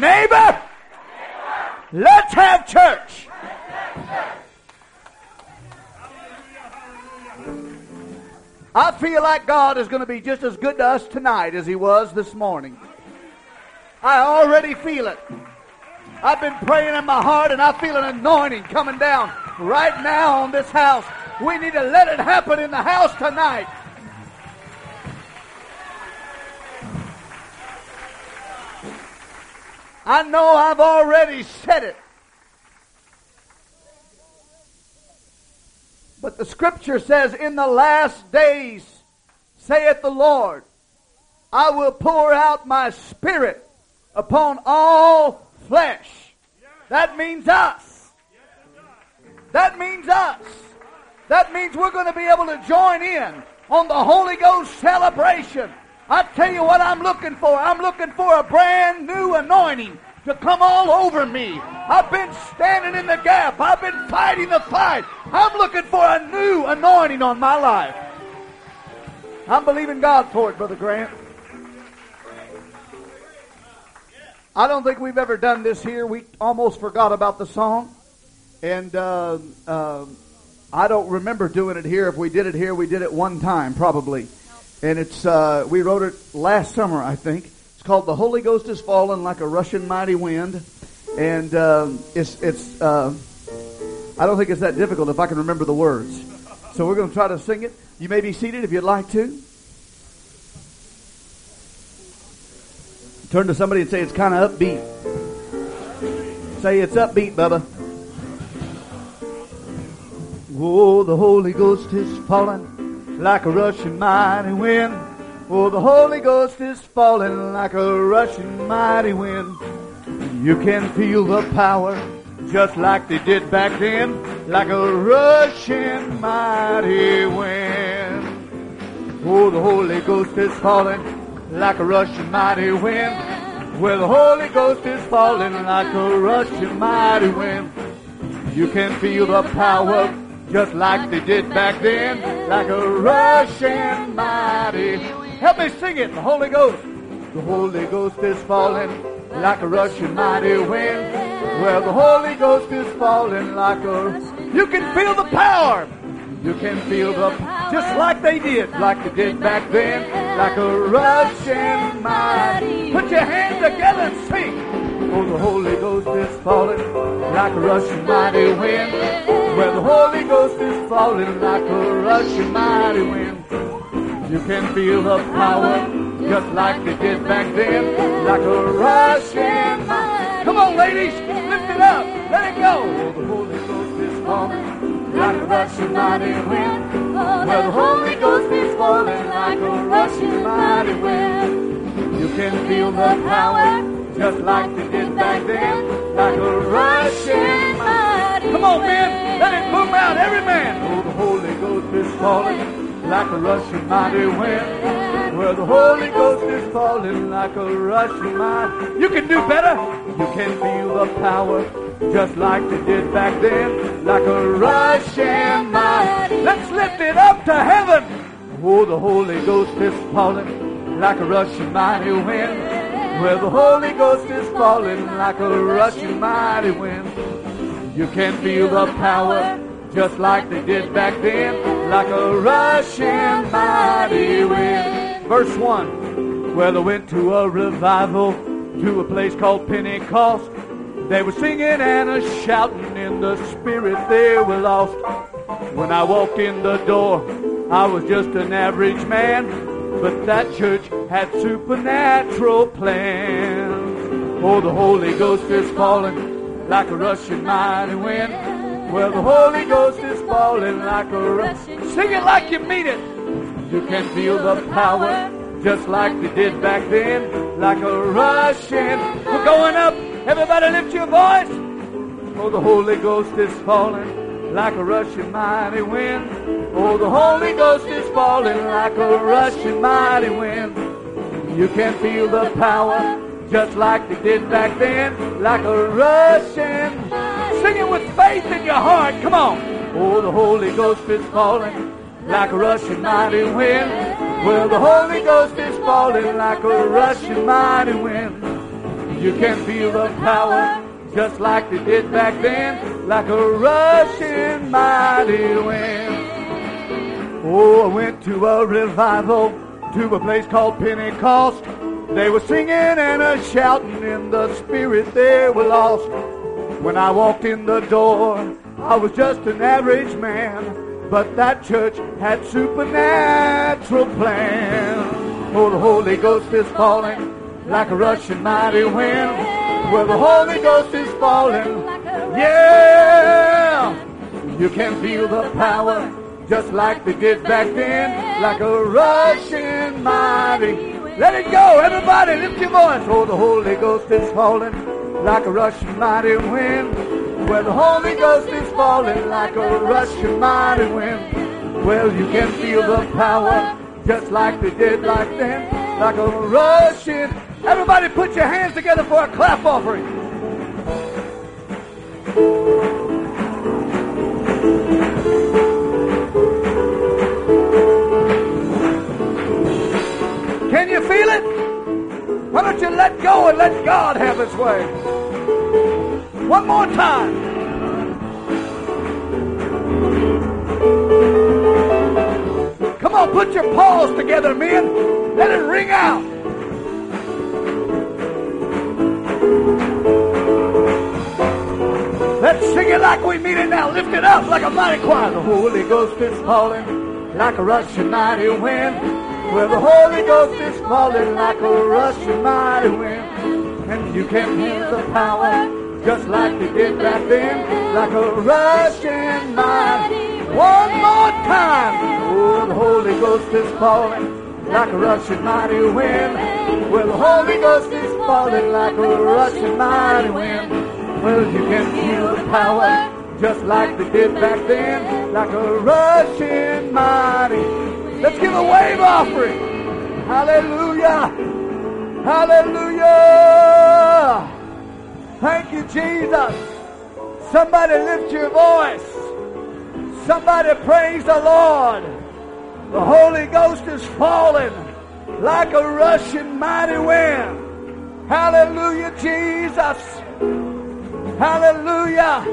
Neighbor, let's have church. I feel like God is going to be just as good to us tonight as He was this morning. I already feel it. I've been praying in my heart and I feel an anointing coming down right now on this house. We need to let it happen in the house tonight. I know I've already said it. But the scripture says, in the last days, saith the Lord, I will pour out my spirit upon all flesh. That means us. That means us. That means we're going to be able to join in on the Holy Ghost celebration. I tell you what I'm looking for. I'm looking for a brand new anointing to come all over me. I've been standing in the gap. I've been fighting the fight. I'm looking for a new anointing on my life. I'm believing God for it, Brother Grant. I don't think we've ever done this here. We almost forgot about the song. And uh, uh, I don't remember doing it here. If we did it here, we did it one time, probably and it's uh, we wrote it last summer, I think. It's called "The Holy Ghost is Fallen Like a Rushing Mighty Wind," and um, it's it's. Uh, I don't think it's that difficult if I can remember the words. So we're going to try to sing it. You may be seated if you'd like to. Turn to somebody and say it's kind of upbeat. Say it's upbeat, Bubba. Oh, the Holy Ghost is falling like a rushing mighty wind. Oh, the Holy Ghost is falling like a rushing mighty wind. You can feel the power just like they did back then, like a rushing mighty wind. Oh, the Holy Ghost is falling like a rushing mighty wind. Well, the Holy Ghost is falling like a rushing mighty wind. You can feel the power just like they did back then, like a rushing mighty. Help me sing it, the Holy Ghost. The Holy Ghost is falling like a rushing mighty wind. Well, the Holy Ghost is falling like a. You can feel the power. You can feel the just like they did, like they did back then, like a rushing mighty. Put your hands together and sing. Oh, the Holy Ghost is falling like a rushing mighty wind. Where the Holy Ghost is falling like a rushing mighty wind. You can feel the power just like they did back then, like a rushing mighty Come on, ladies, lift it up, let it go. Oh, the Holy Ghost is falling like a rushing mighty wind. Where the Holy Ghost is falling like a rushing mighty wind. You can feel the power just like they did back then, like a rushing mighty Come on, men, let it boom out, every man. Oh, the Holy Ghost is falling like a rushing mighty wind. Where the Holy Ghost is falling like a rushing mighty. You can do better. You can feel the power just like they did back then, like a rushing mighty. Let's lift it up to heaven. Oh, the Holy Ghost is falling like a rushing mighty wind where the Holy Ghost is falling like a rushing mighty wind. You can feel the power just like they did back then, like a rushing mighty wind. Verse 1 Well, they went to a revival to a place called Pentecost. They were singing and a shouting in the spirit, they were lost. When I walked in the door, I was just an average man. But that church had supernatural plans. Oh, the Holy Ghost is falling like a rushing mighty wind. Well, the Holy Ghost is falling like a rushing. Sing it like you mean it. You can feel the power just like they did back then, like a rushing. We're going up. Everybody lift your voice. Oh, the Holy Ghost is falling like a rushing mighty wind. Oh, the Holy Ghost is falling like a rushing mighty wind. You can feel the power just like they did back then, like a rushing. Sing it with faith in your heart. Come on. Oh, the Holy Ghost is falling like a rushing mighty wind. Well, the Holy Ghost is falling like a rushing mighty wind. You can feel the power just like they did back then, like a rushing mighty wind. Oh, I went to a revival, to a place called Pentecost. They were singing and a shouting in the spirit, they were lost. When I walked in the door, I was just an average man, but that church had supernatural plans. Oh, the Holy Ghost is falling like a rushing mighty wind. Well, the Holy Ghost is falling. Yeah! You can feel the power just like they did back then, like a rushing mighty. Let it go, everybody, lift your voice. Oh, the Holy Ghost is falling like a rushing mighty wind. Well, the Holy Ghost is falling like a rushing mighty wind. Well, you can feel the power just like they did back then, like a rushing. Everybody, put your hands together for a clap offering. Can you feel it? Why don't you let go and let God have his way? One more time. Come on, put your paws together, men. Let it ring out. Let's sing it like we mean it now. Lift it up like a mighty choir. The Holy Ghost is falling like a rushing mighty wind. Well, the Holy Ghost is falling like a rushing mighty wind. And you can hear the power just like they did back then, like a rushing mighty. One more time. Oh, the Holy Ghost is falling like a rushing mighty wind. Well, the Holy Ghost is falling like a rushing mighty wind. Well, you can feel the power just like they did back then, like a rushing mighty. Let's give a wave offering. Hallelujah. Hallelujah. Thank you, Jesus. Somebody lift your voice. Somebody praise the Lord. The Holy Ghost is falling like a rushing mighty wind. Hallelujah, Jesus. Hallelujah.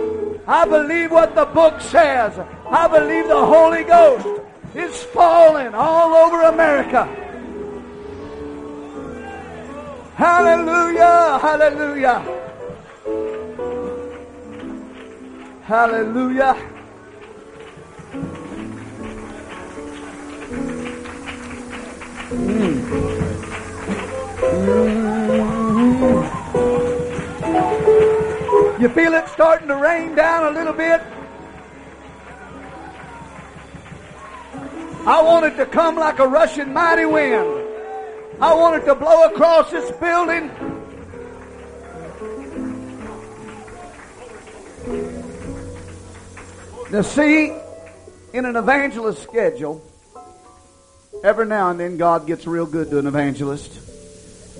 I believe what the book says. I believe the Holy Ghost is falling all over America. Hallelujah. Hallelujah. Hallelujah. Hmm. You feel it starting to rain down a little bit? I want it to come like a rushing mighty wind. I want it to blow across this building. Now, see, in an evangelist schedule, every now and then God gets real good to an evangelist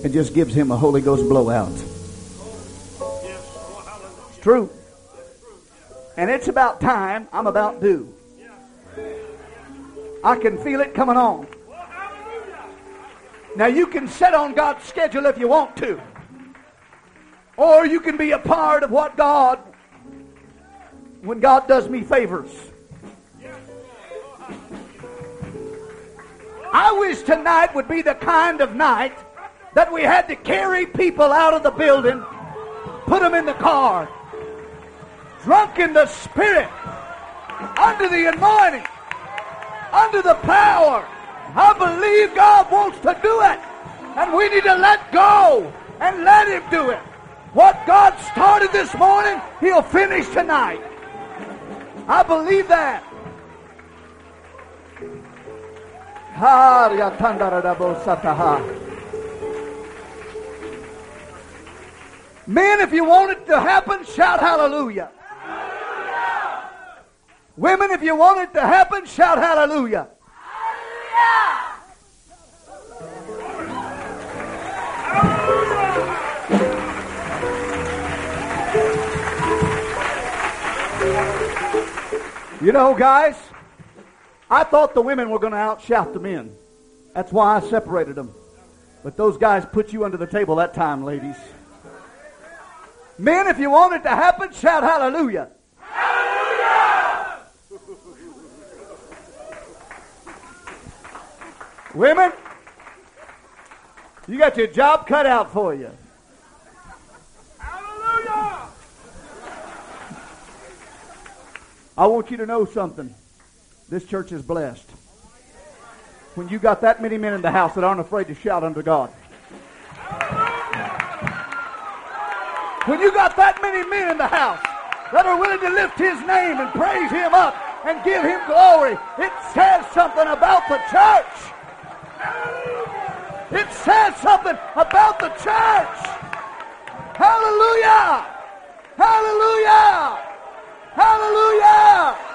and just gives him a Holy Ghost blowout. True. And it's about time. I'm about due. I can feel it coming on. Now you can set on God's schedule if you want to. Or you can be a part of what God, when God does me favors. I wish tonight would be the kind of night that we had to carry people out of the building, put them in the car, drunk in the spirit, under the anointing, under the power. I believe God wants to do it. And we need to let go and let Him do it. What God started this morning, He'll finish tonight. I believe that. Men, if you want it to happen, shout hallelujah. Women, if you want it to happen, shout hallelujah. You know, guys, I thought the women were going to outshout the men. That's why I separated them. But those guys put you under the table that time, ladies. Men, if you want it to happen, shout hallelujah. Hallelujah! Women, you got your job cut out for you. Hallelujah! I want you to know something. This church is blessed. When you got that many men in the house that aren't afraid to shout unto God. When you got that many men in the house that are willing to lift his name and praise him up and give him glory, it says something about the church. It says something about the church. Hallelujah! Hallelujah! Hallelujah!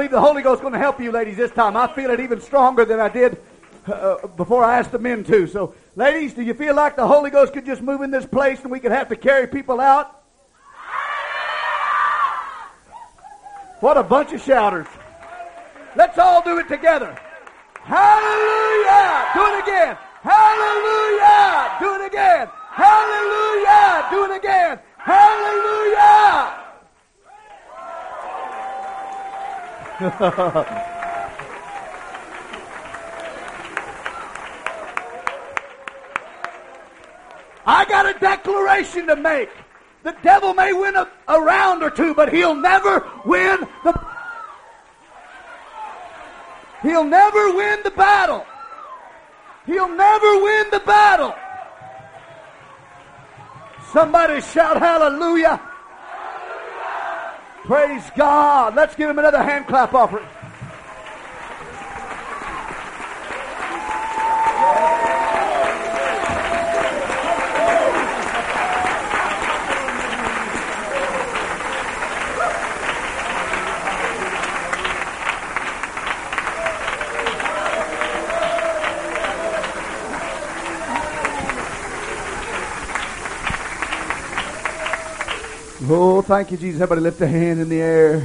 Believe the Holy Ghost is going to help you, ladies, this time. I feel it even stronger than I did uh, before I asked the men to. So, ladies, do you feel like the Holy Ghost could just move in this place and we could have to carry people out? What a bunch of shouters. Let's all do it together. Hallelujah! Do it again. Hallelujah! Do it again. Hallelujah! Do it again. Hallelujah! I got a declaration to make. The devil may win a, a round or two, but he'll never win the He'll never win the battle. He'll never win the battle. Somebody shout hallelujah. Praise God. Let's give him another hand clap offering. Oh, thank you, Jesus. Everybody lift a hand in the air.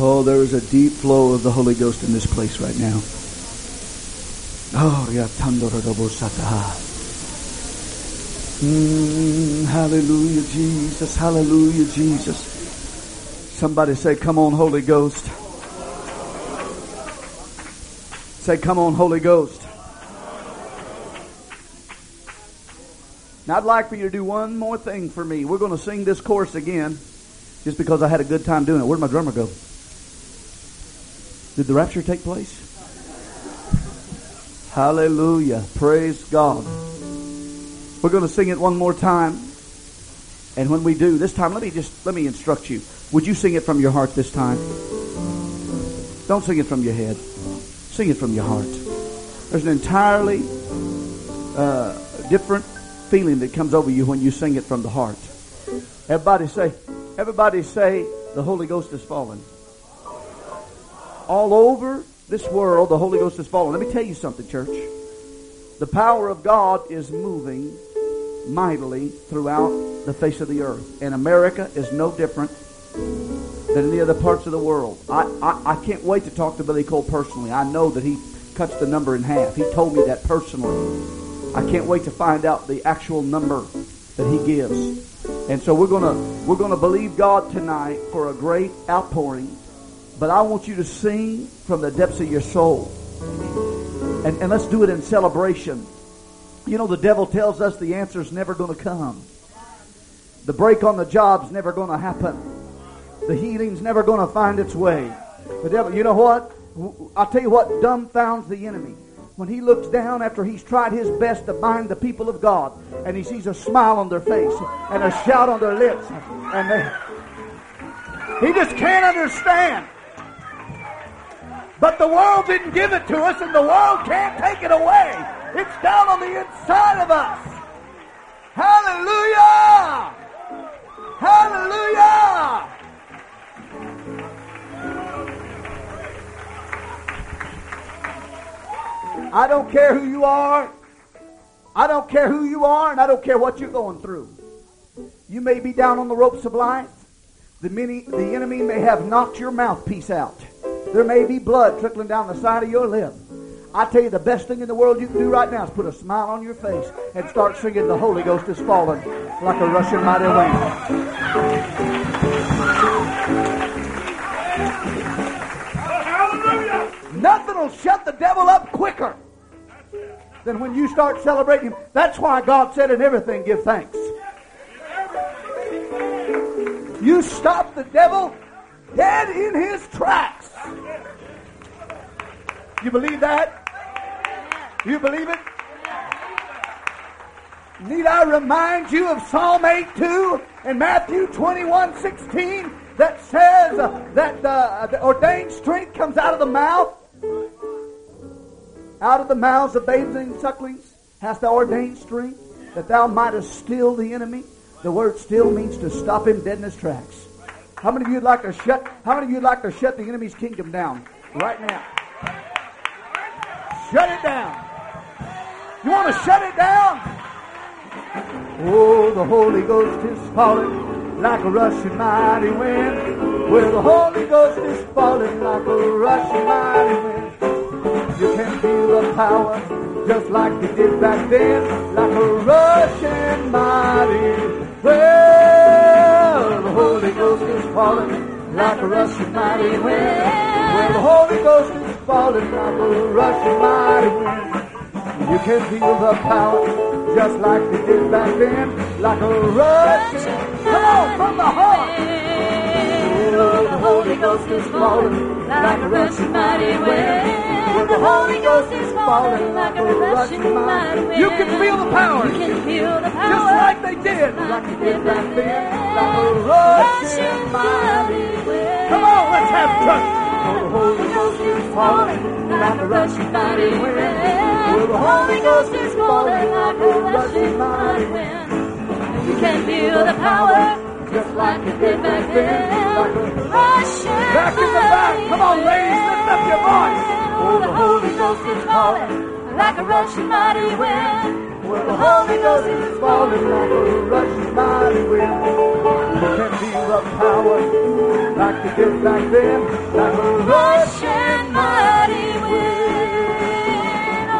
Oh, there is a deep flow of the Holy Ghost in this place right now. Oh, mm, Hallelujah, Jesus. Hallelujah, Jesus. Somebody say, Come on, Holy Ghost. Say, Come on, Holy Ghost. Now, I'd like for you to do one more thing for me. We're going to sing this chorus again just because I had a good time doing it. Where'd my drummer go? Did the rapture take place? Hallelujah. Praise God. We're going to sing it one more time. And when we do, this time, let me just, let me instruct you. Would you sing it from your heart this time? Don't sing it from your head. Sing it from your heart. There's an entirely uh, different feeling that comes over you when you sing it from the heart. Everybody say, everybody say, the Holy Ghost is fallen all over this world, the Holy Ghost is fallen. Let me tell you something, church. The power of God is moving mightily throughout the face of the earth. And America is no different than any other parts of the world. I, I, I can't wait to talk to Billy Cole personally. I know that he cuts the number in half. He told me that personally. I can't wait to find out the actual number that he gives. And so we're gonna we're gonna believe God tonight for a great outpouring. But I want you to sing from the depths of your soul. And, and let's do it in celebration. You know, the devil tells us the answer's never going to come. The break on the job's never going to happen. The healing's never going to find its way. The devil, you know what? I'll tell you what dumbfounds the enemy. When he looks down after he's tried his best to bind the people of God and he sees a smile on their face and a shout on their lips and they, he just can't understand. But the world didn't give it to us and the world can't take it away. It's down on the inside of us. Hallelujah! Hallelujah! I don't care who you are. I don't care who you are, and I don't care what you're going through. You may be down on the ropes of life. The, many, the enemy may have knocked your mouthpiece out. There may be blood trickling down the side of your lip. I tell you, the best thing in the world you can do right now is put a smile on your face and start singing The Holy Ghost is falling like a rushing mighty wind. Nothing will shut the devil up quicker than when you start celebrating. That's why God said in everything, give thanks. You stop the devil dead in his tracks. You believe that? You believe it? Need I remind you of Psalm 82 and Matthew 21 16 that says that uh, the ordained strength comes out of the mouth? Out of the mouths of babes and sucklings hast thou ordained strength that thou mightest still the enemy. The word still means to stop him dead in his tracks. How many of you'd like to shut how many of you'd like to shut the enemy's kingdom down right now? Shut it down. You want to shut it down? Oh, the Holy Ghost is falling like a rushing mighty wind. Well, the Holy Ghost is falling like a rushing mighty wind. You can feel the power just like you did back then, like a rushing mighty well, the Holy Ghost is falling like a rushing mighty wind. Well, the Holy Ghost is falling like a rushing mighty wind. You can feel the power just like you did back then, like a rushing. Come on, from the heart. The Holy Ghost is falling like a rushing mighty wind. The Holy Ghost is falling like a rushing mighty wind. You can feel the power. You can feel the power. Just like they did. Like they did back then. Like a rushing mighty wind. Come on, let's have. Oh, the Holy Ghost is falling like a rushing mighty wind. The Holy Ghost is falling like a rushing mighty wind. You can feel the power just like it did back then. Like a rushing back in the back. Come on, ladies, lift up your voice. Oh, the Holy Ghost is falling like a rushing mighty wind. Well, the Holy Ghost is falling like a rushing mighty wind. You can feel the power like it did back then. Like a rushing mighty wind.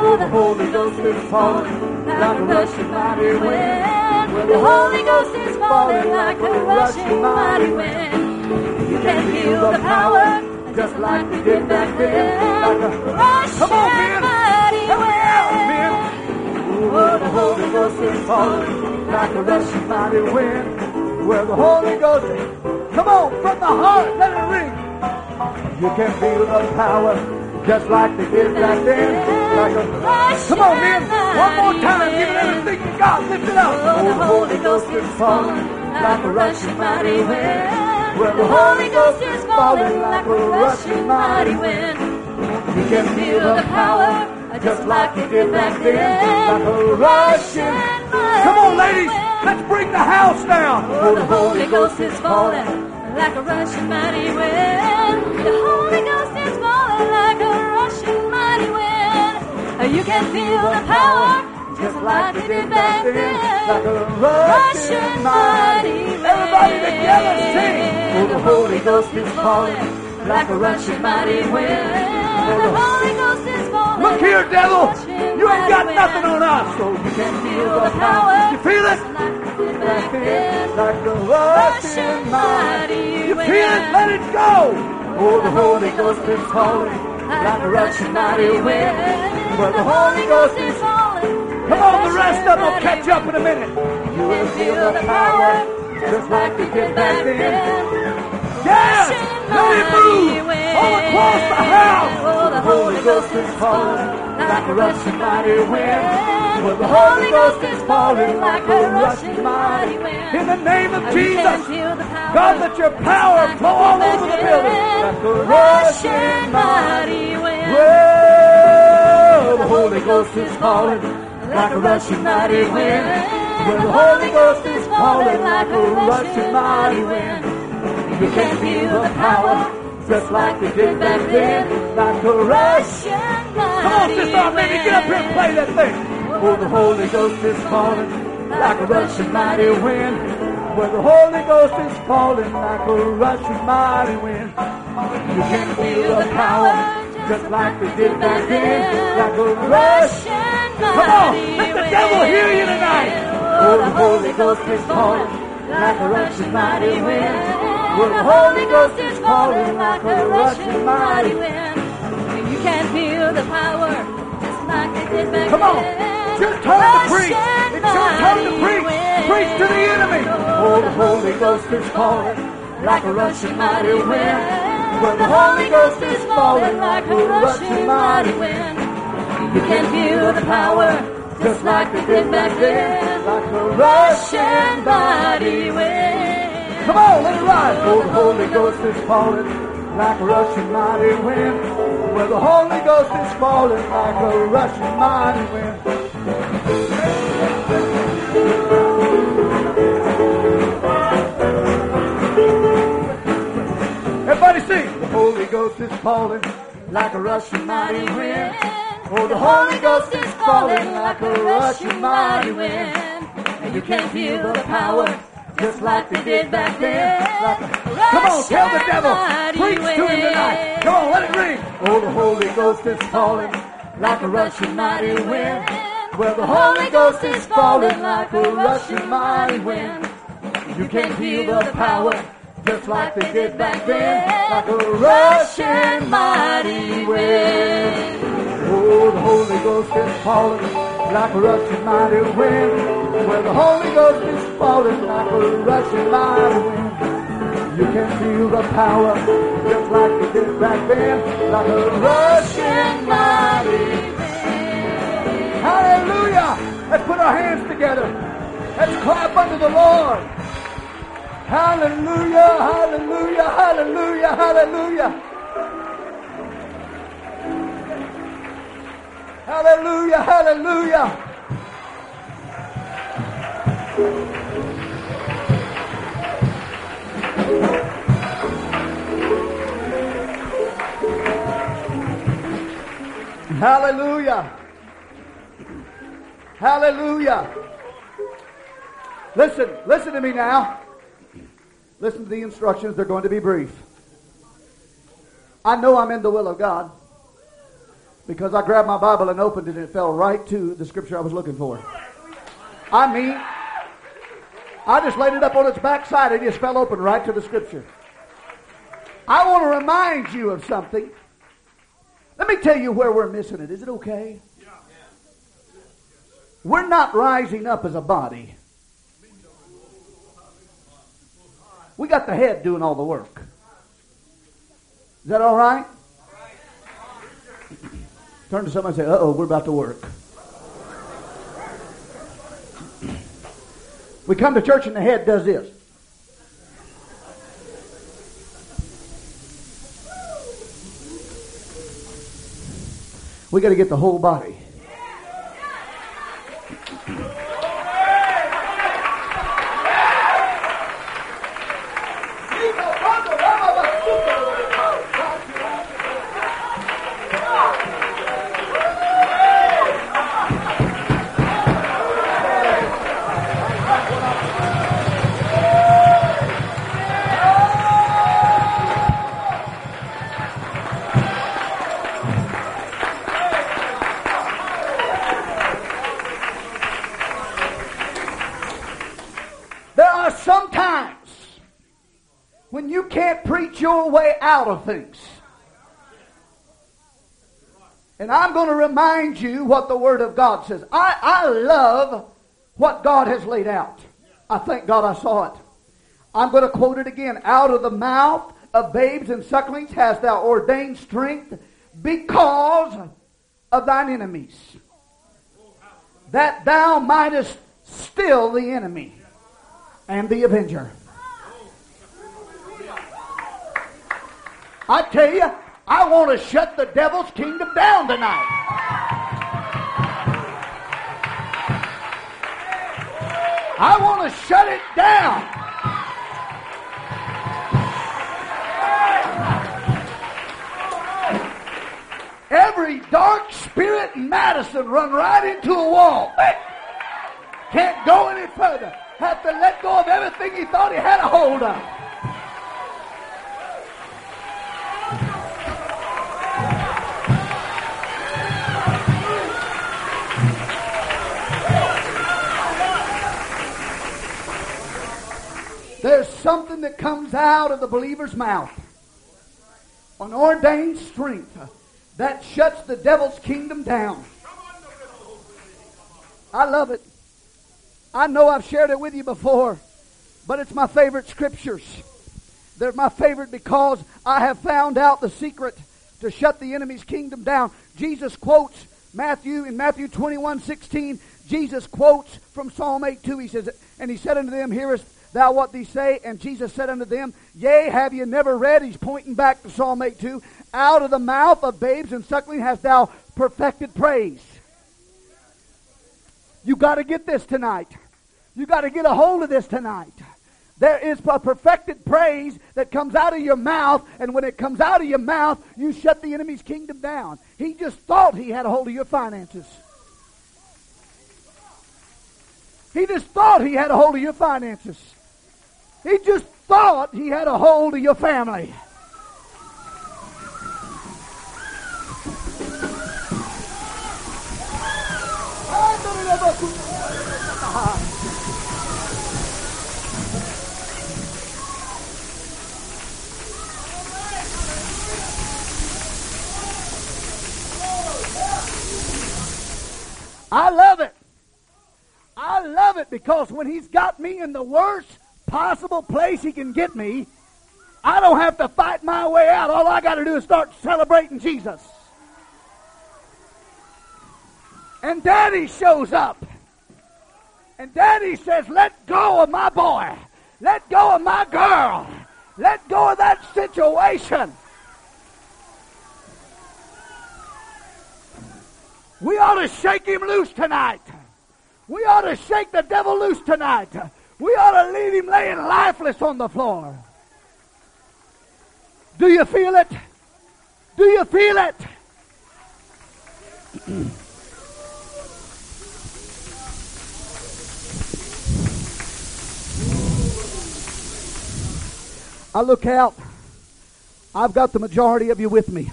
Oh, the Holy Ghost is falling like a rushing mighty wind. The Holy Ghost is falling like a rushing mighty wind. You can feel the power just like we did back then. Like a rushing Come on, men. mighty Help me out, men. Oh, the Holy Ghost is falling like a rushing mighty wind. Where the Holy Ghost is. Come on, from the heart, let it ring. You can feel the power just like they did back then. Like a, come on, men. One more time. Give everything you got. Lift it up. Oh, the Holy Ghost is falling like a rushing mighty wind. Well, the Holy Ghost is falling like a rushing mighty wind. You can Feel the power just like it did back then. Like a rushing. Come on, ladies. Let's bring the house down. Oh, the Holy Ghost is falling like a rushing mighty wind. The Holy Ghost is falling like a rushing mighty wind. You can feel the power just like they did back then, like a rushing mighty wind. Everybody together sing. Oh, the Holy Ghost is falling like a rushing mighty wind. The Holy Ghost is falling. Look here, devil. You ain't got nothing on us, so you can feel the power. You feel it? Like a did back then. Like the rushing mighty. You feel it? Let it go. Oh, the Holy Ghost is falling like a rushing mighty wind. Well, the Holy Ghost is Come on, the rest of them will catch up in a minute. You will feel the power just like they did back then. Yeah! Let it move all across the house. Oh, the Holy Ghost is falling like a rushing mighty wind. Well, the Holy Ghost is falling like a rushing mighty wind. In the name of Jesus, God, let your power flow all over the building like a rushing mighty wind. well, the Holy Ghost is falling like a rushing mighty wind. Well, the Holy Ghost is falling like a rushing mighty wind. You can feel the power just like they did back then, like a rushing. mighty Come on, Sister Armenia, get up here and play that thing. Oh, the Holy Ghost is falling like a rushing mighty wind. Where the Holy Ghost is falling like a rushing mighty wind. You can feel the power just like they did back then, like a rushing. Come on, let the devil hear you tonight. Oh, the Holy Ghost is falling like a rushing mighty wind. Well, the Holy Ghost is falling like a rushing mighty wind. You can feel the power just like they did back Come on. your turn to preach. It's your turn to preach. Preach to the enemy. Oh, the Holy Ghost is falling like a rushing mighty wind. Well, the Holy Ghost is falling like a rushing mighty wind. You can feel the power just like they did back then. Like a rushing mighty wind. Come on, let it rise. Oh, the Holy Ghost is falling like a rushing mighty wind. Well, the Holy Ghost is falling like a rushing mighty wind. Everybody sing. The Holy Ghost is falling like a rushing mighty wind. Oh, the Holy Ghost is falling like a rushing mighty wind. And you can feel the power just like they did back then. Like a- Come on, tell the devil. Preach to him tonight. Come on, let it ring. Oh, the Holy Ghost is falling like a rushing mighty wind. Well, the Holy Ghost is falling like a rushing mighty wind. You can feel the power just like they did back then. Like a rushing mighty wind. Oh, the Holy Ghost is falling like a rushing mighty wind. Well, the Holy Ghost is falling like a rushing mighty wind. You can feel the power just like they did back then. Like a rushing mighty wind. Hallelujah! Let's put our hands together. Let's clap unto the Lord. Hallelujah, hallelujah, hallelujah, hallelujah. Hallelujah, hallelujah. Hallelujah. Hallelujah. Listen, listen to me now. Listen to the instructions. They're going to be brief. I know I'm in the will of God because I grabbed my Bible and opened it and it fell right to the scripture I was looking for. I mean, I just laid it up on its backside and it just fell open right to the scripture. I want to remind you of something. Let me tell you where we're missing it. Is it okay? We're not rising up as a body. We got the head doing all the work. Is that all right? Turn to somebody and say, uh oh, we're about to work. We come to church and the head does this. We got to get the whole body. Out of things. And I'm going to remind you what the Word of God says. I, I love what God has laid out. I thank God I saw it. I'm going to quote it again. Out of the mouth of babes and sucklings hast thou ordained strength because of thine enemies, that thou mightest still the enemy and the avenger. I tell you, I want to shut the devil's kingdom down tonight. I want to shut it down. Every dark spirit in Madison run right into a wall. Can't go any further. Have to let go of everything he thought he had a hold of. Something that comes out of the believer's mouth. An ordained strength that shuts the devil's kingdom down. I love it. I know I've shared it with you before, but it's my favorite scriptures. They're my favorite because I have found out the secret to shut the enemy's kingdom down. Jesus quotes Matthew in Matthew 21, 16. Jesus quotes from Psalm 8, 2. He says, And he said unto them, Hearest thou what they say? And Jesus said unto them, Yea, have ye never read? He's pointing back to Psalm 8, 2. Out of the mouth of babes and suckling hast thou perfected praise. You got to get this tonight. You got to get a hold of this tonight. There is a perfected praise that comes out of your mouth, and when it comes out of your mouth, you shut the enemy's kingdom down. He just thought he had a hold of your finances. He just thought he had a hold of your finances. He just thought he had a hold of your family. I love it. I love it because when he's got me in the worst possible place he can get me, I don't have to fight my way out. All I got to do is start celebrating Jesus. And Daddy shows up. And Daddy says, Let go of my boy. Let go of my girl. Let go of that situation. We ought to shake him loose tonight. We ought to shake the devil loose tonight. We ought to leave him laying lifeless on the floor. Do you feel it? Do you feel it? I look out. I've got the majority of you with me.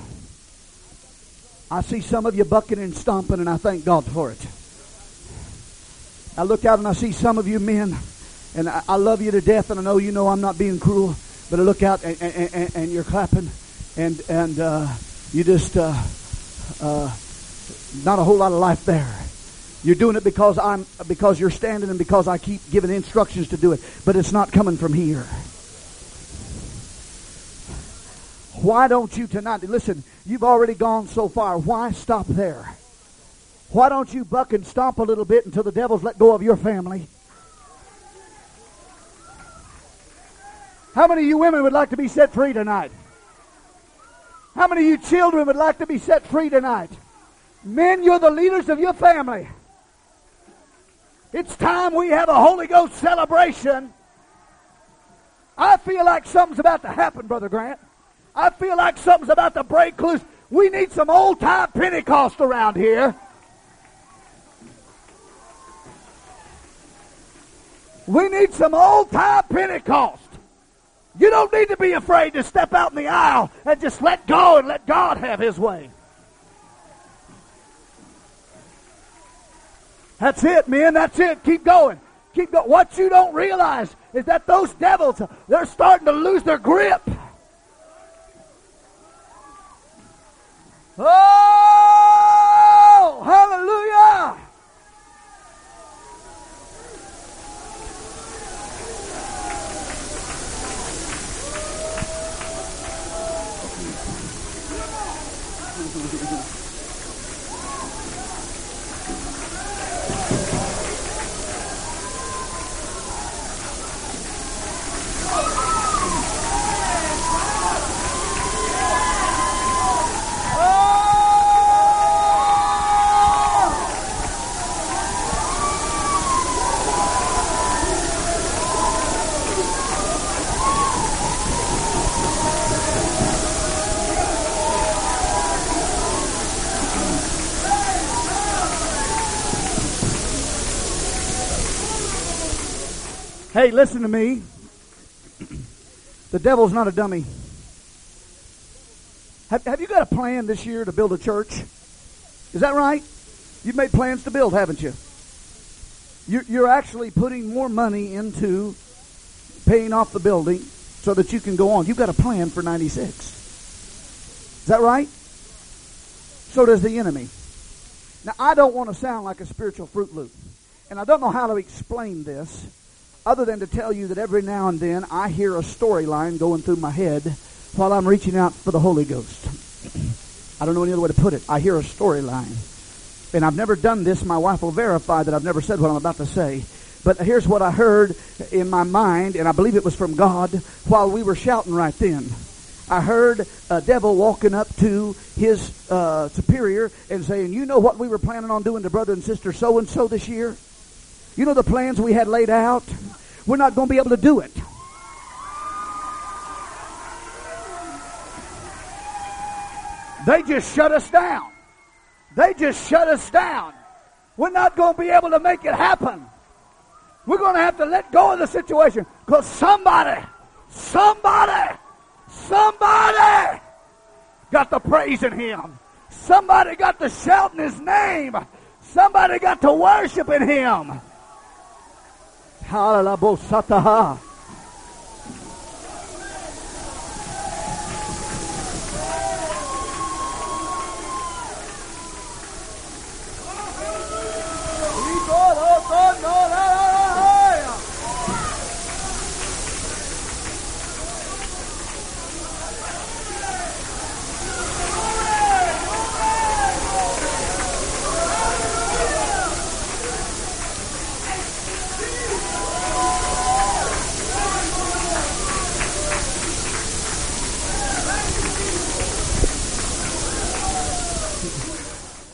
I see some of you bucking and stomping, and I thank God for it. I look out and I see some of you men, and I, I love you to death, and I know you know I'm not being cruel, but I look out and, and, and, and you're clapping, and and uh, you just uh, uh, not a whole lot of life there. You're doing it because I'm because you're standing and because I keep giving instructions to do it, but it's not coming from here. Why don't you tonight? Listen, you've already gone so far. Why stop there? Why don't you buck and stomp a little bit until the devil's let go of your family? How many of you women would like to be set free tonight? How many of you children would like to be set free tonight? Men, you're the leaders of your family. It's time we have a Holy Ghost celebration. I feel like something's about to happen, Brother Grant. I feel like something's about to break loose. We need some old time Pentecost around here. We need some old time Pentecost. You don't need to be afraid to step out in the aisle and just let go and let God have His way. That's it, man. That's it. Keep going. Keep going. What you don't realize is that those devils, they're starting to lose their grip. Oh, hallelujah. Hey, listen to me. The devil's not a dummy. Have, have you got a plan this year to build a church? Is that right? You've made plans to build, haven't you? You're, you're actually putting more money into paying off the building so that you can go on. You've got a plan for 96. Is that right? So does the enemy. Now, I don't want to sound like a spiritual Fruit Loop. And I don't know how to explain this other than to tell you that every now and then I hear a storyline going through my head while I'm reaching out for the Holy Ghost. I don't know any other way to put it. I hear a storyline. And I've never done this. My wife will verify that I've never said what I'm about to say. But here's what I heard in my mind, and I believe it was from God while we were shouting right then. I heard a devil walking up to his uh, superior and saying, You know what we were planning on doing to brother and sister so and so this year? You know the plans we had laid out? We're not going to be able to do it. They just shut us down. They just shut us down. We're not going to be able to make it happen. We're going to have to let go of the situation because somebody, somebody, somebody got the praise in him. Somebody got to shouting his name. Somebody got to worship in him. Hallelujah.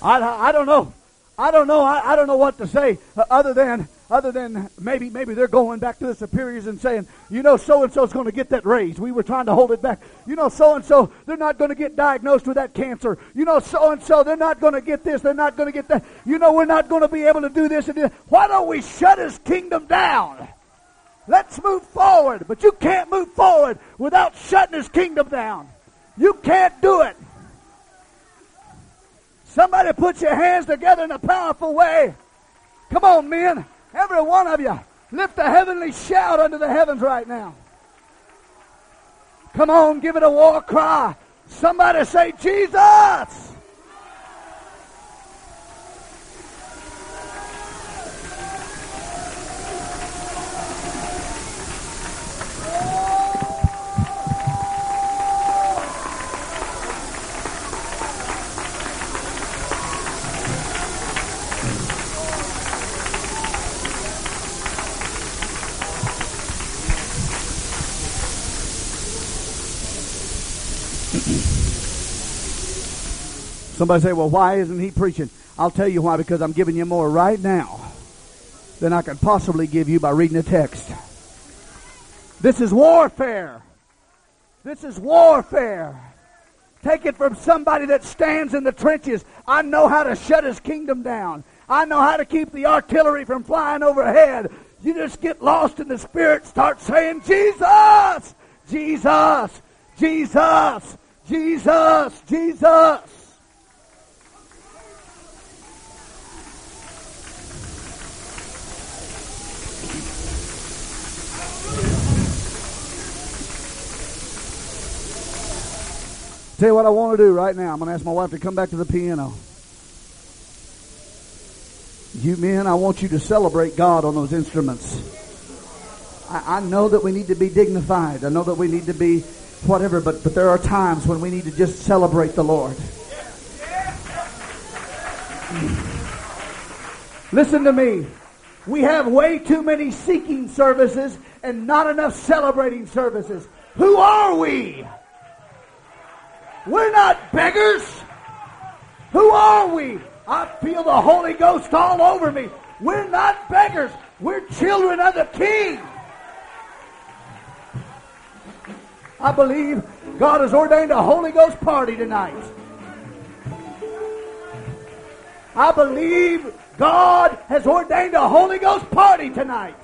I, I don't know. I don't know. I, I don't know what to say uh, other than other than maybe maybe they're going back to the superiors and saying, you know, so and so's going to get that raise. We were trying to hold it back. You know, so and so they're not going to get diagnosed with that cancer. You know, so and so they're not going to get this. They're not going to get that. You know, we're not going to be able to do this and this. Why don't we shut his kingdom down? Let's move forward. But you can't move forward without shutting his kingdom down. You can't do it. Somebody put your hands together in a powerful way. Come on, men. Every one of you. Lift a heavenly shout under the heavens right now. Come on, give it a war cry. Somebody say, Jesus! Somebody say, well, why isn't he preaching? I'll tell you why, because I'm giving you more right now than I could possibly give you by reading a text. This is warfare. This is warfare. Take it from somebody that stands in the trenches. I know how to shut his kingdom down. I know how to keep the artillery from flying overhead. You just get lost in the spirit, start saying, Jesus! Jesus! Jesus! Jesus! Jesus! Tell you what I want to do right now. I'm going to ask my wife to come back to the piano. You men, I want you to celebrate God on those instruments. I, I know that we need to be dignified. I know that we need to be whatever, but, but there are times when we need to just celebrate the Lord. Listen to me. We have way too many seeking services and not enough celebrating services. Who are we? We're not beggars. Who are we? I feel the Holy Ghost all over me. We're not beggars. We're children of the King. I believe God has ordained a Holy Ghost party tonight. I believe God has ordained a Holy Ghost party tonight.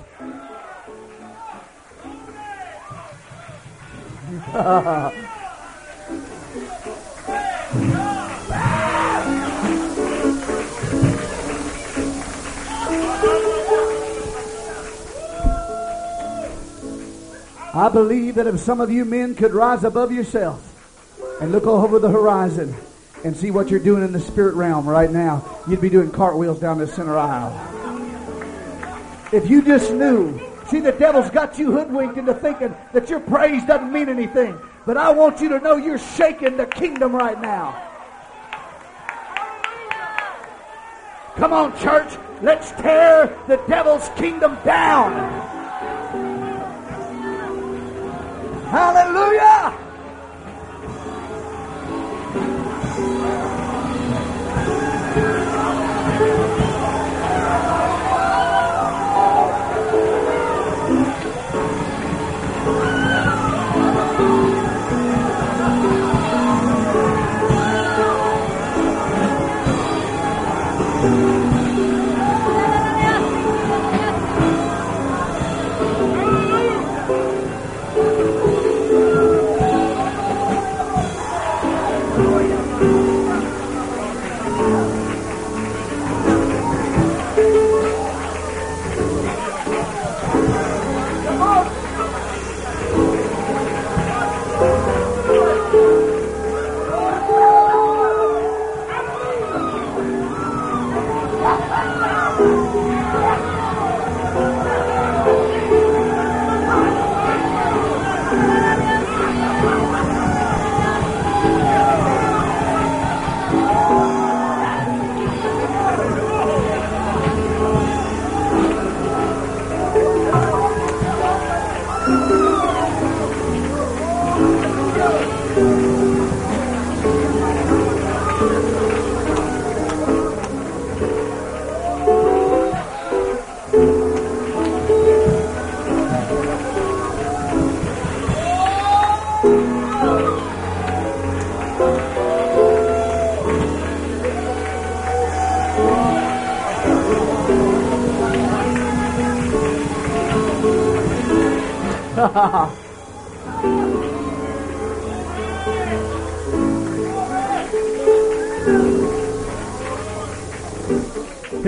I believe that if some of you men could rise above yourself and look over the horizon and see what you're doing in the spirit realm right now, you'd be doing cartwheels down the center aisle. If you just knew, see, the devil's got you hoodwinked into thinking that your praise doesn't mean anything. But I want you to know you're shaking the kingdom right now. Come on, church. Let's tear the devil's kingdom down. Hallelujah!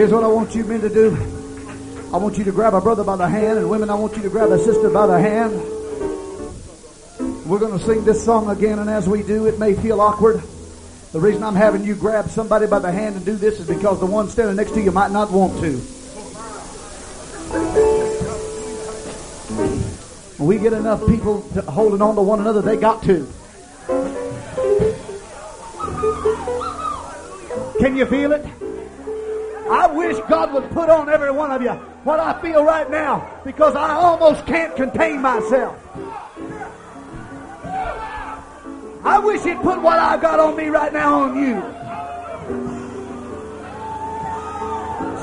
Here's what I want you men to do. I want you to grab a brother by the hand, and women, I want you to grab a sister by the hand. We're going to sing this song again, and as we do, it may feel awkward. The reason I'm having you grab somebody by the hand and do this is because the one standing next to you might not want to. When we get enough people holding on to one another, they got to. Can you feel it? I wish God would put on every one of you what I feel right now because I almost can't contain myself. I wish He'd put what I've got on me right now on you.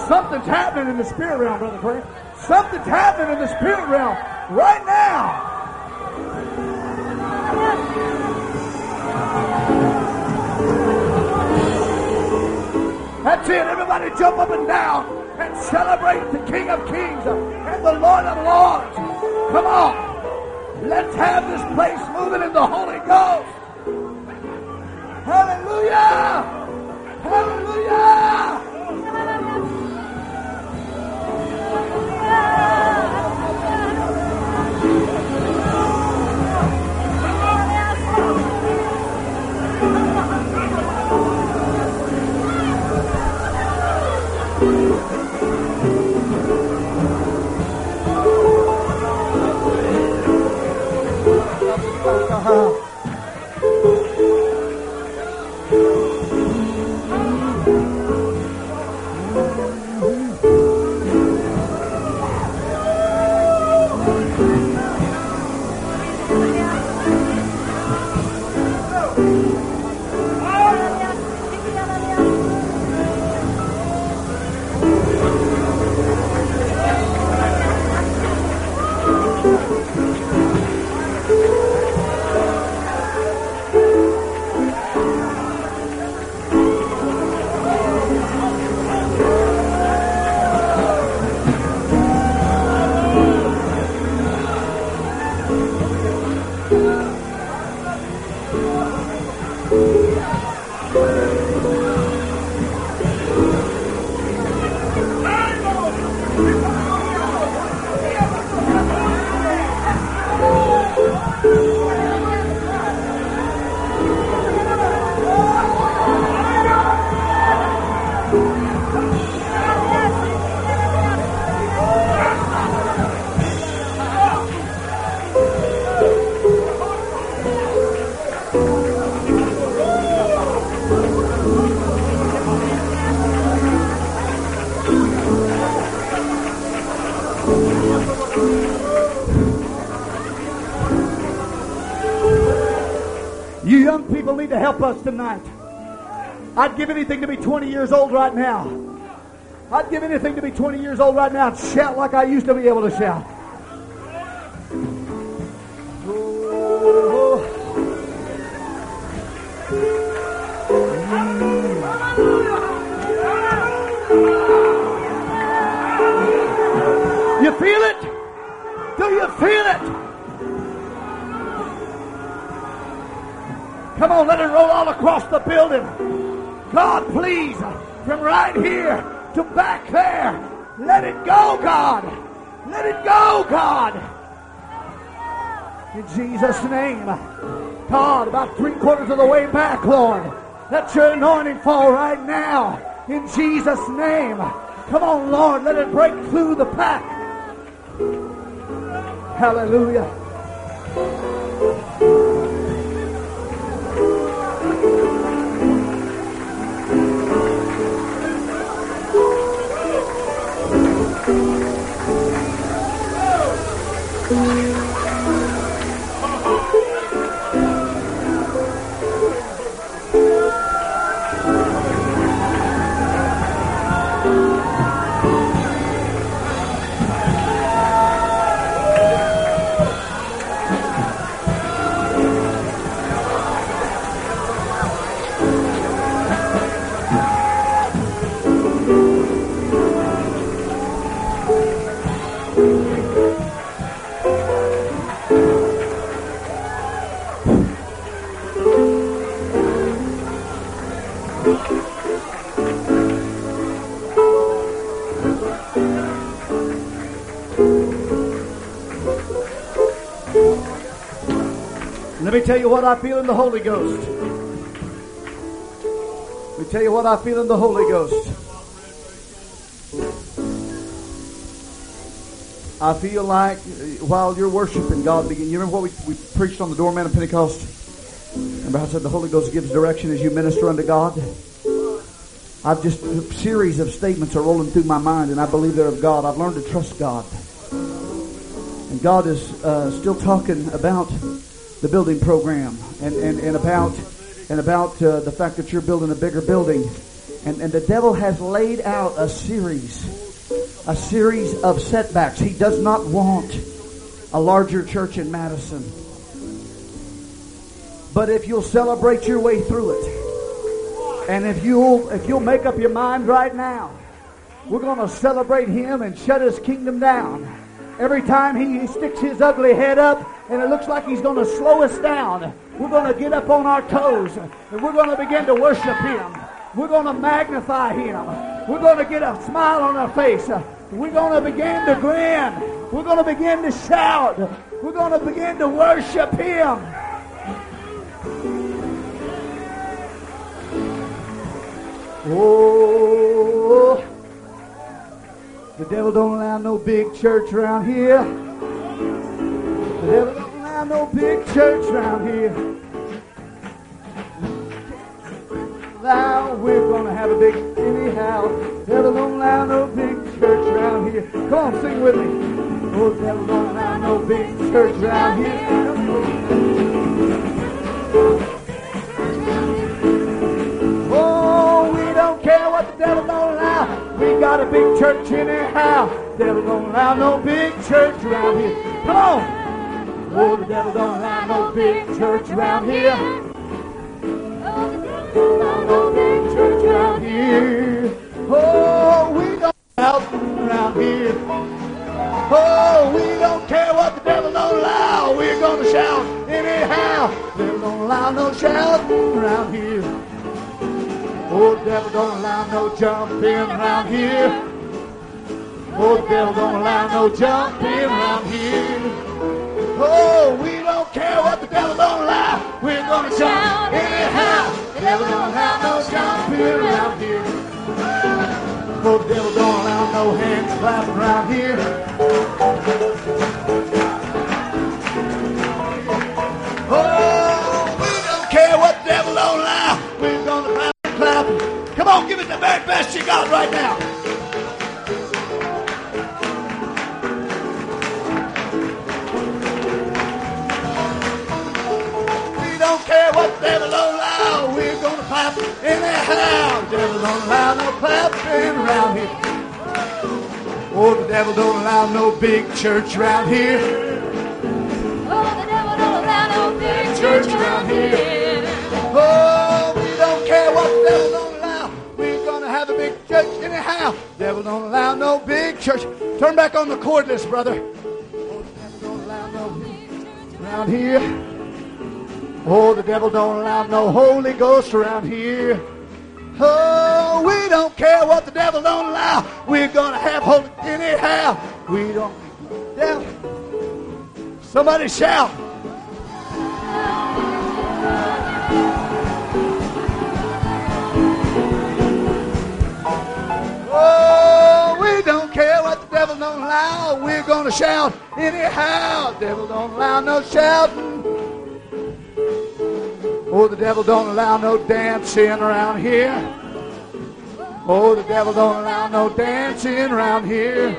Something's happening in the spirit realm, Brother Frank. Something's happening in the spirit realm right now. That's it. Everybody jump up and down and celebrate the King of Kings and the Lord of Lords. Come on. Let's have this place moving in the Holy Ghost. Hallelujah. Hallelujah. I'd give anything to be 20 years old right now. I'd give anything to be 20 years old right now and shout like I used to be able to shout. Jesus' name. God, about three quarters of the way back, Lord. Let your anointing fall right now. In Jesus' name. Come on, Lord, let it break through the pack. Hallelujah. Me tell you what I feel in the Holy Ghost. Let me tell you what I feel in the Holy Ghost. I feel like uh, while you're worshiping God, begin. You remember what we, we preached on the doorman of Pentecost? Remember I said the Holy Ghost gives direction as you minister unto God? I've just a series of statements are rolling through my mind, and I believe they're of God. I've learned to trust God, and God is uh, still talking about the building program and, and, and about and about uh, the fact that you're building a bigger building, and and the devil has laid out a series, a series of setbacks. He does not want a larger church in Madison, but if you'll celebrate your way through it. And if you'll if you'll make up your mind right now, we're going to celebrate him and shut his kingdom down. Every time he, sticks his ugly head up and it looks like he's going to slow us down, we're going to get up on our toes and we're going to begin to worship him. We're going to magnify him. We're going to get a smile on our face. We're going to begin to grin. We're going to begin to shout. We're going to begin to worship him. Oh, the devil don't allow no big church around here. The devil don't allow no big church around here. Now we're gonna have a big anyhow. The devil don't allow no big church around here. Come on, sing with me. Oh, the devil don't allow no big church around here. Oh, we don't care what the devil don't. We got a big church anyhow. The devil don't allow no big church around here. Come on. Oh, the devil don't allow no big church around here. No big church around here. Oh, we don't around here. Oh, we don't care what the devil don't allow. We're gonna shout anyhow. Devil don't allow no shouting around here. Oh, devil don't allow no jumping around here. Oh, devil don't allow no jumping around here. Oh, we don't care what the devil don't allow. We're gonna jump anyhow. The devil don't allow no jumping around here. Oh, devil don't allow no hands clapping around here. Come on, give it the very best you got right now. We don't care what the devil don't allow. We're gonna clap anyhow. The devil don't allow no clapping around here. Oh, the devil don't allow no big church around here. Oh, the devil don't allow no big church around here. Oh, have a big church anyhow. Devil don't allow no big church. Turn back on the cordless, brother. Oh, the devil don't allow no around here. Oh, the devil don't allow no Holy Ghost around here. Oh, we don't care what the devil don't allow. We're gonna have Holy anyhow. We don't. Devil. Somebody shout. We're gonna shout anyhow. The Devil don't allow no shouting. Oh, the devil don't allow no dancing around here. Oh, the devil don't allow no dancing around here.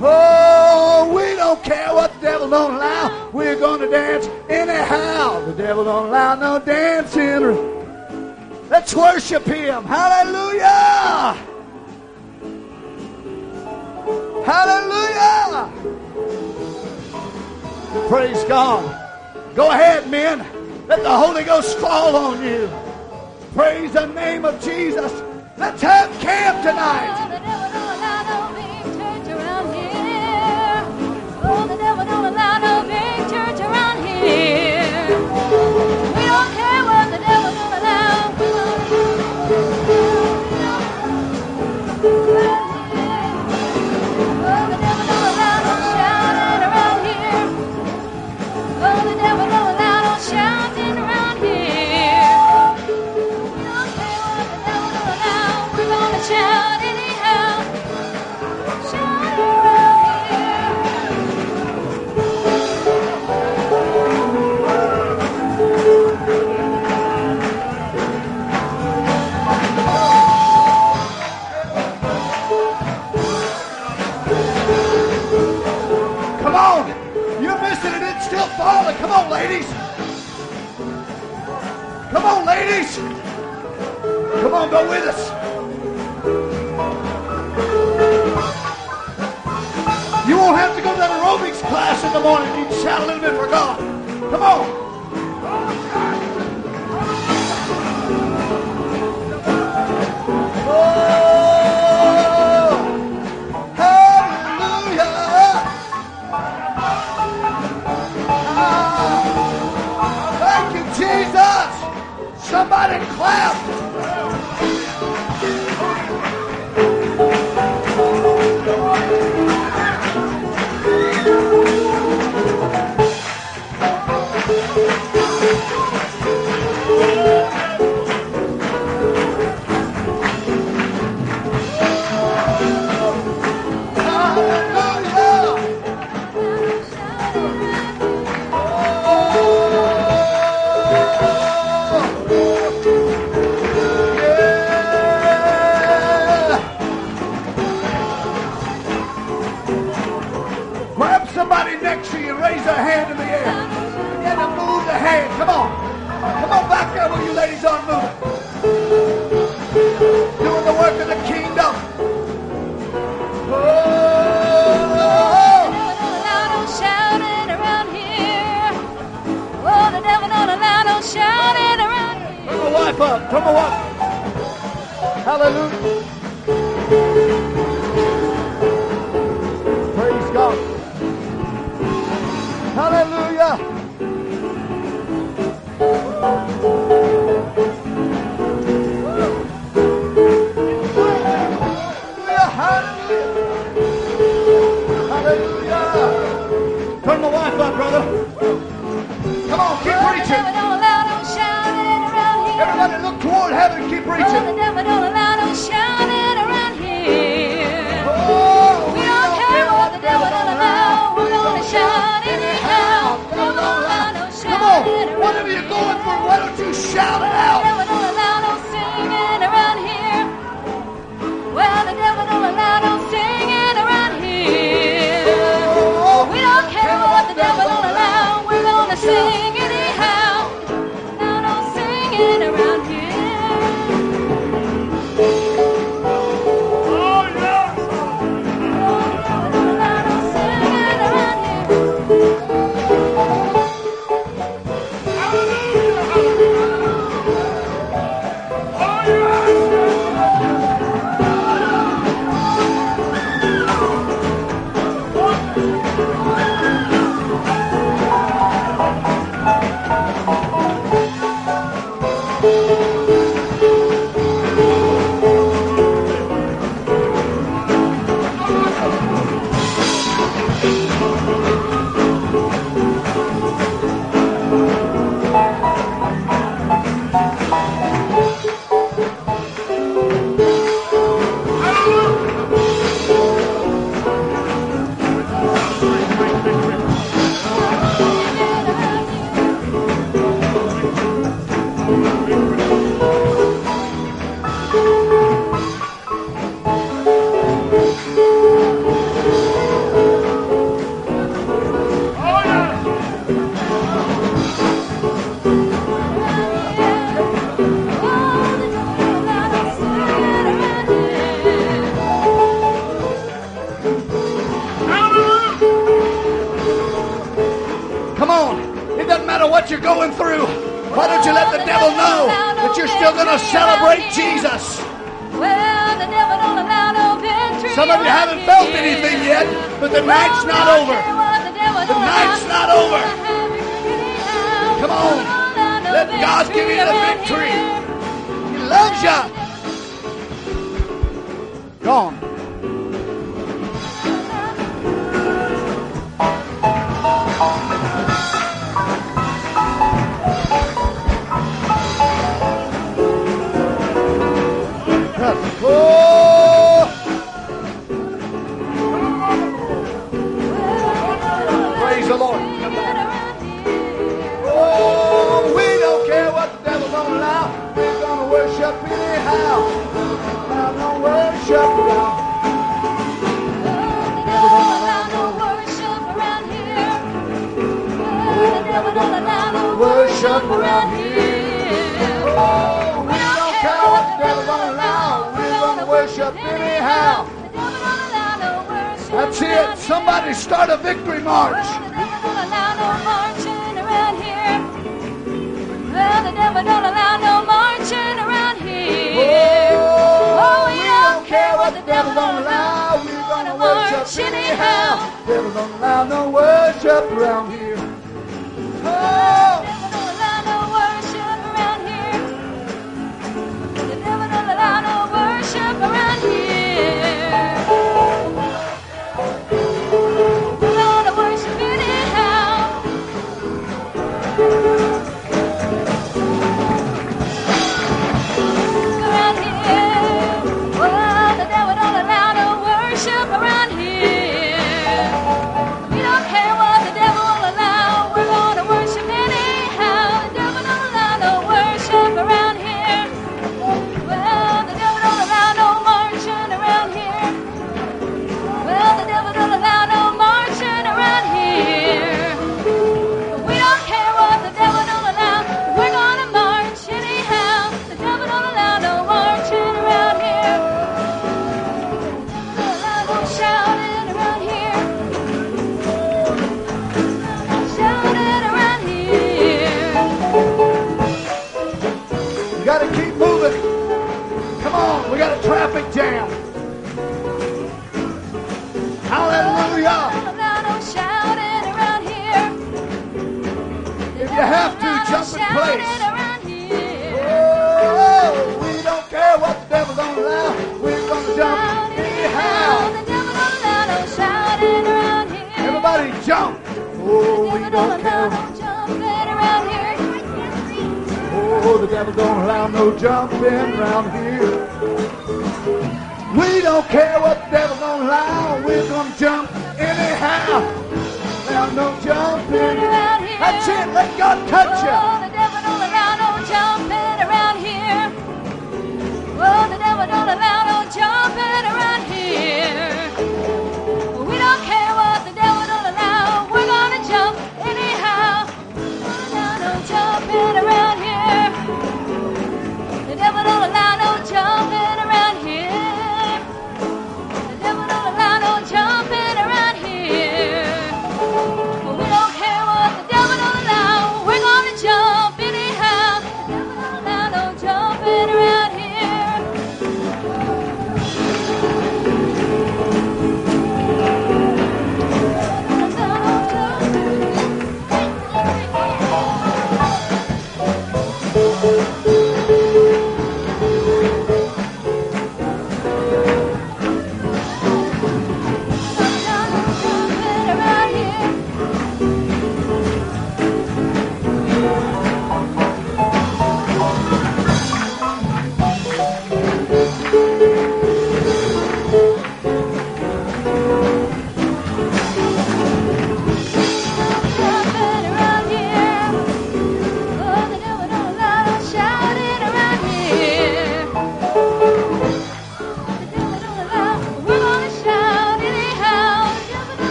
Oh, we don't care what the devil don't allow. We're gonna dance anyhow. The devil don't allow no dancing. Let's worship him. Hallelujah. Hallelujah. Praise God. Go ahead, men. Let the Holy Ghost fall on you. Praise the name of Jesus. Let's have camp tonight. Go with us. You won't have to go to that aerobics class in the morning. You can shout a little bit for God. Come on. around here. Oh, we don't care what the allow. We're gonna worship anyhow. That's it. Somebody start a victory march. Oh, we're gonna worship anyhow. No worship around here. Jump anyhow. The here. Everybody jump. Oh, we The devil don't allow care. no jumping around here. Oh, the devil don't allow no jumping around here. We don't care what the devil don't allow. We're gonna jump anyhow. Allow no jumping. Around here. That's it. Let God touch you. Oh, the devil don't allow no jumping around here. Oh, the devil don't allow no jumping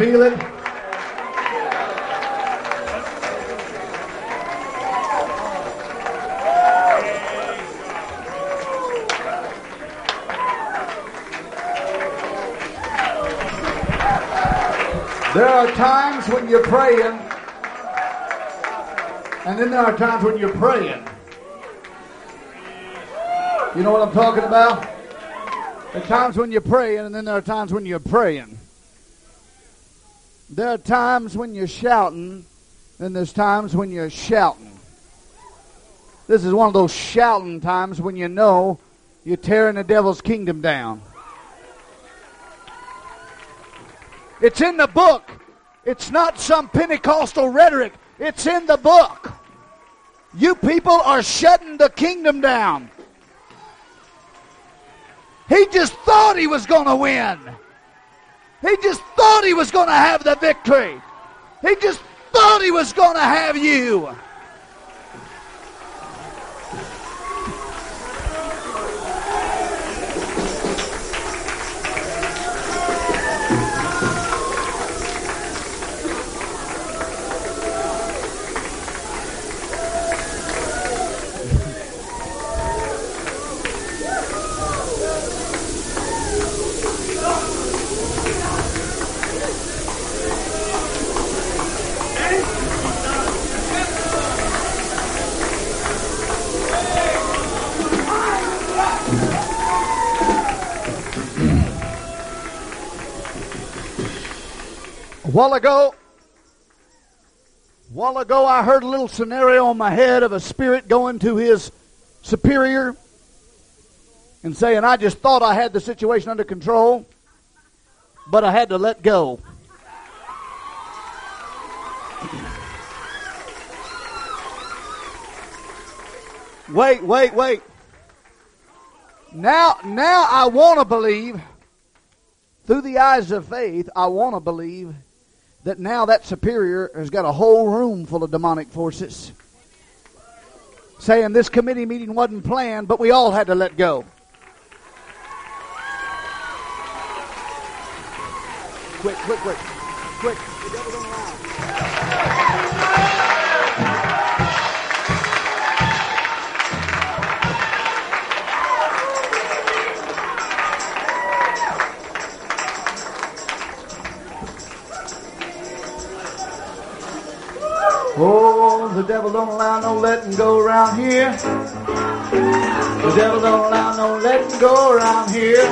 feel it? There are times when you're praying, and then there are times when you're praying. You know what I'm talking about? There are times when you're praying, and then there are times when you're praying. There are times when you're shouting, and there's times when you're shouting. This is one of those shouting times when you know you're tearing the devil's kingdom down. It's in the book. It's not some Pentecostal rhetoric. It's in the book. You people are shutting the kingdom down. He just thought he was going to win. He just thought he was going to have the victory. He just thought he was going to have you. While ago, while ago, I heard a little scenario in my head of a spirit going to his superior and saying, I just thought I had the situation under control, but I had to let go. Wait, wait, wait. Now, now I want to believe, through the eyes of faith, I want to believe that now that superior has got a whole room full of demonic forces saying this committee meeting wasn't planned, but we all had to let go. Quick, quick, quick, quick. The devil don't allow no letting go around here. The devil don't allow no letting go around here.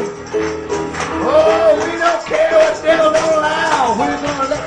Oh, we don't care what the devil don't allow.